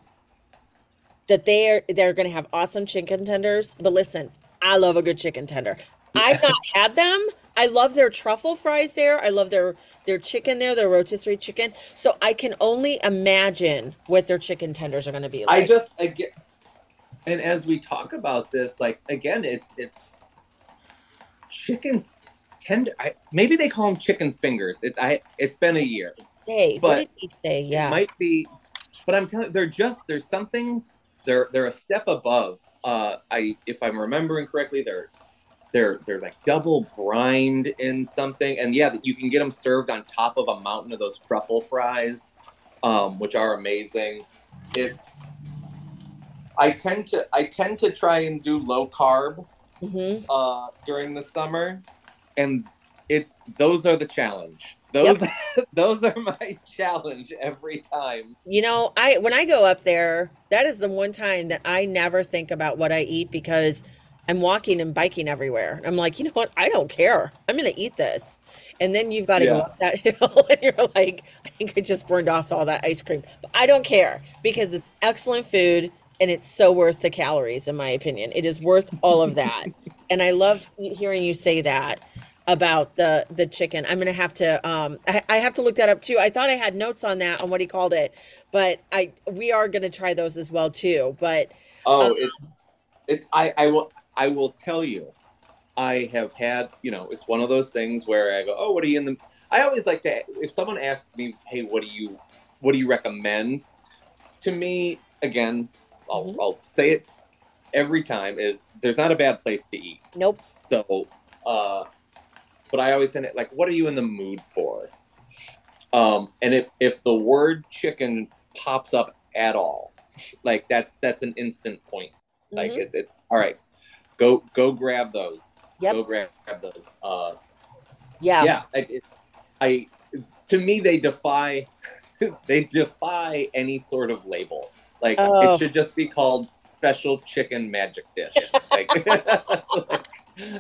that they're they're going to have awesome chicken tenders but listen i love a good chicken tender i've not had them i love their truffle fries there i love their their chicken there their rotisserie chicken so i can only imagine what their chicken tenders are going to be like
I just again, and as we talk about this, like again, it's it's chicken tender. I, maybe they call them chicken fingers. It's I. It's been a year.
Say,
But
what did he say? Yeah.
It might be, but I'm kind of. They're just. There's something. They're they're a step above. Uh, I if I'm remembering correctly, they're they're they're like double brined in something, and yeah, you can get them served on top of a mountain of those truffle fries, um, which are amazing. It's. I tend to I tend to try and do low carb
hmm
uh, during the summer, and it's those are the challenge. Those those are my challenge every time.
You know, I when I go up there, that is the one time that I never think about what I eat because I'm walking and biking everywhere. I'm like, you know what? I don't care. I'm gonna eat this. And then you've got to go up that hill and you're like, I think I just burned off all that ice cream. But I don't care because it's excellent food and it's so worth the calories, in my opinion. It is worth all of that. and I love hearing you say that about the the chicken. I'm gonna have to um I, I have to look that up too. I thought I had notes on that on what he called it, but I we are gonna try those as well too. But
Oh,
Um,
it's it's I I will I will tell you. I have had, you know, it's one of those things where I go, "Oh, what are you in the?" I always like to, if someone asks me, "Hey, what do you, what do you recommend?" To me, again, I'll,
Mhm.
I'll say it every time: is there's not a bad place to eat.
nope.
So, uh, but I always send it like, what are you in the mood for? Um, and if if the word chicken pops up at all, like that's that's an instant point. Like
Mhm.
it's it's all right. Go go grab those.
Yep.
Go grab, grab those. Uh,
yeah.
yeah, it, it's I. To me, they defy they defy any sort of label. Like
Oh.
it should just be called special chicken magic dish. like,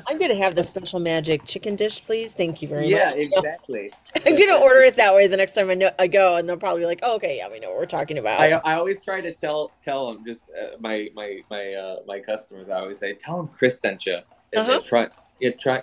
I'm gonna have the special magic chicken dish, please. Thank you very
yeah,
much.
Yeah, exactly.
I'm gonna order it that way the next time I know I go, and they'll probably be like, oh, "Okay, yeah, we know what we're talking about."
I, I always try to tell tell them just uh, my my my uh, my customers. I always say, tell them Chris sent you.
Uh-huh.
try yeah try.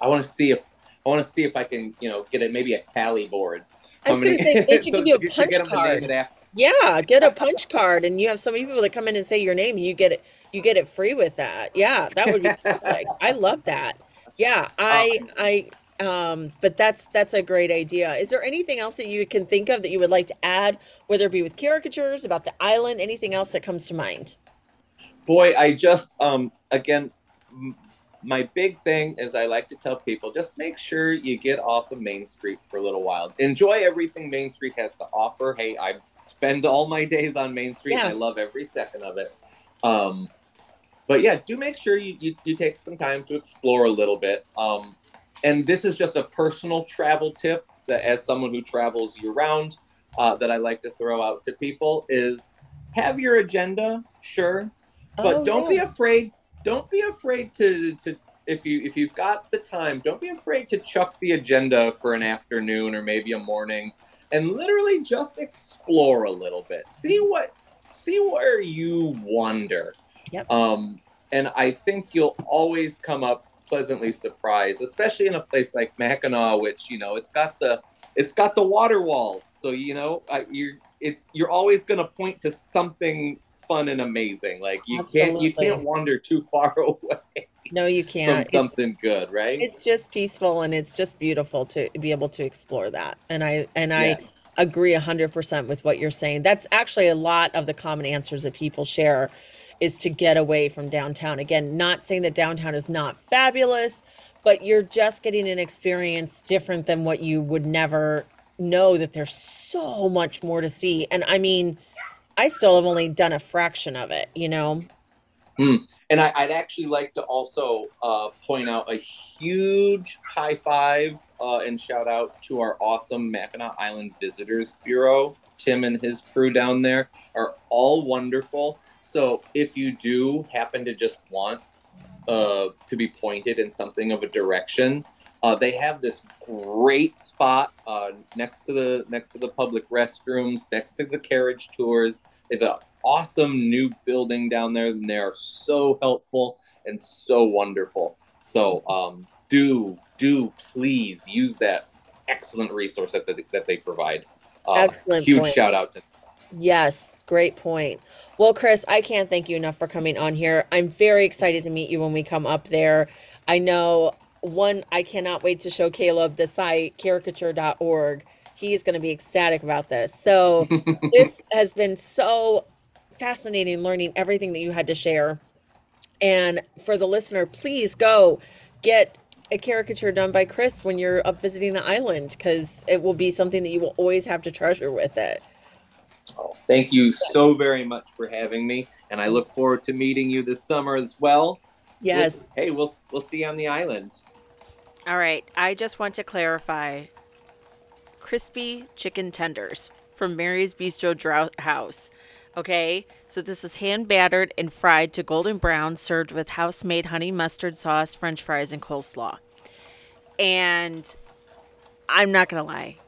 I want to see if I want to see if I can you know get it maybe a tally board.
I was
How
gonna say they should
so
give you a punch card. Yeah, get a punch card, and you have so many people that come in and say your name, and you get it. You get it free with that. Yeah, that would be perfect. I love that. Yeah, I, I, um, but that's that's a great idea. Is there anything else that you can think of that you would like to add, whether it be with caricatures about the island, anything else that comes to mind?
Boy, I just um again. m- My big thing is I like to tell people just make sure you get off of Main Street for a little while. Enjoy everything Main Street has to offer. Hey, I spend all my days on Main Street.
Yeah.
And I love every second of it. Um, but yeah, do make sure you, you, you take some time to explore a little bit. Um, and this is just a personal travel tip that, as someone who travels year round, uh, that I like to throw out to people is have your agenda, sure, but
Oh,
don't
yeah.
be afraid. Don't be afraid to to if you if you've got the time, don't be afraid to chuck the agenda for an afternoon or maybe a morning, and literally just explore a little bit. See what see where you wander.
Yep.
Um, and I think you'll always come up pleasantly surprised, especially in a place like Mackinac, which you know it's got the it's got the water walls, so you know I, you're it's you're always going to point to something fun and amazing. Like you can't you can't wander too far away
No, you can't. It's-
something good, right?
It's just peaceful and it's just beautiful to be able to explore that. And I and I
yes.
agree 100% with what you're saying. That's actually a lot of the common answers that people share is to get away from downtown. Again, not saying that downtown is not fabulous, but you're just getting an experience different than what you would never know that there's so much more to see. And I mean, I still have only done a fraction of it, you know.
And I, I'd actually like to also uh, point out a huge high five uh, and shout out to our awesome Mackinac Island Visitors Bureau. Tim and his crew down there are all wonderful. So if you do happen to just want uh, to be pointed in something of a direction, uh, they have this great spot uh, next to the next to the public restrooms, next to the carriage tours. They have an awesome new building down there, and they are so helpful and so wonderful. So um, do do please use that excellent resource that that they provide. Uh,
Excellent
Huge
point.
shout out to
Yes, great point. Well, Chris, I can't thank you enough for coming on here. I'm very excited to meet you when we come up there. I know one, I cannot wait to show Caleb the site caricature.org. He is going to be ecstatic about this. So, this has been so fascinating learning everything that you had to share. And for the listener, please go get a caricature done by Chris when you're up visiting the island because it will be something that you will always have to treasure with it.
Oh, thank you so very much for having me, and I look forward to meeting you this summer as well.
Yes.
We'll, hey, we'll we'll see you on the island.
All right. I just want to clarify crispy chicken tenders from Mary's Bistro Drought House. Okay, so this is hand battered and fried to golden brown, served with house made honey mustard sauce, french fries, and coleslaw. And I'm not going to lie,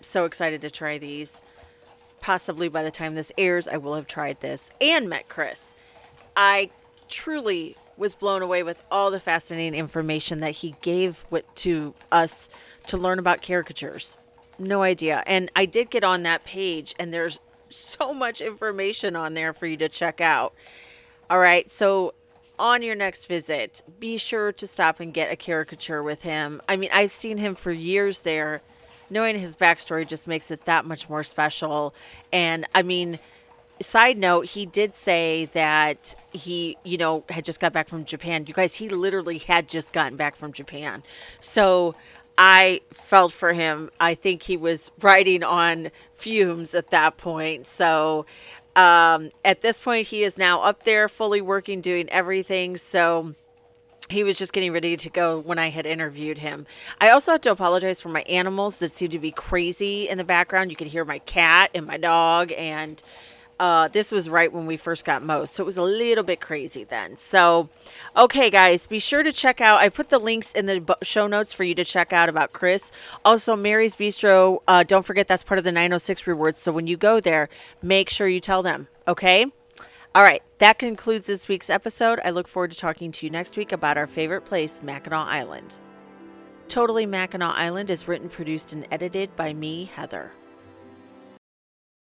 so excited to try these. Possibly by the time this airs, I will have tried this and met Chris. I truly was blown away with all the fascinating information that he gave to us to learn about caricatures. No idea. And I did get on that page, and there's so much information on there for you to check out. All right, so on your next visit, be sure to stop and get a caricature with him. I mean, I've seen him for years there. Knowing his backstory just makes it that much more special. And I mean, side note, he did say that he, you know, had just got back from Japan. You guys, he literally had just gotten back from Japan. So I felt for him. I think he was riding on fumes at that point. So um, at this point, he is now up there, fully working, doing everything. So he was just getting ready to go when I had interviewed him. I also have to apologize for my animals that seem to be crazy in the background. You can hear my cat and my dog and uh, this was right when we first got most, so it was a little bit crazy then. So, okay, guys, be sure to check out. I put the links in the show notes for you to check out about Chris. Also, Mary's Bistro. Uh, don't forget that's part of the 906 rewards. So when you go there, make sure you tell them. Okay. All right, that concludes this week's episode. I look forward to talking to you next week about our favorite place, Mackinac Island. Totally Mackinac Island is written, produced, and edited by me, Heather.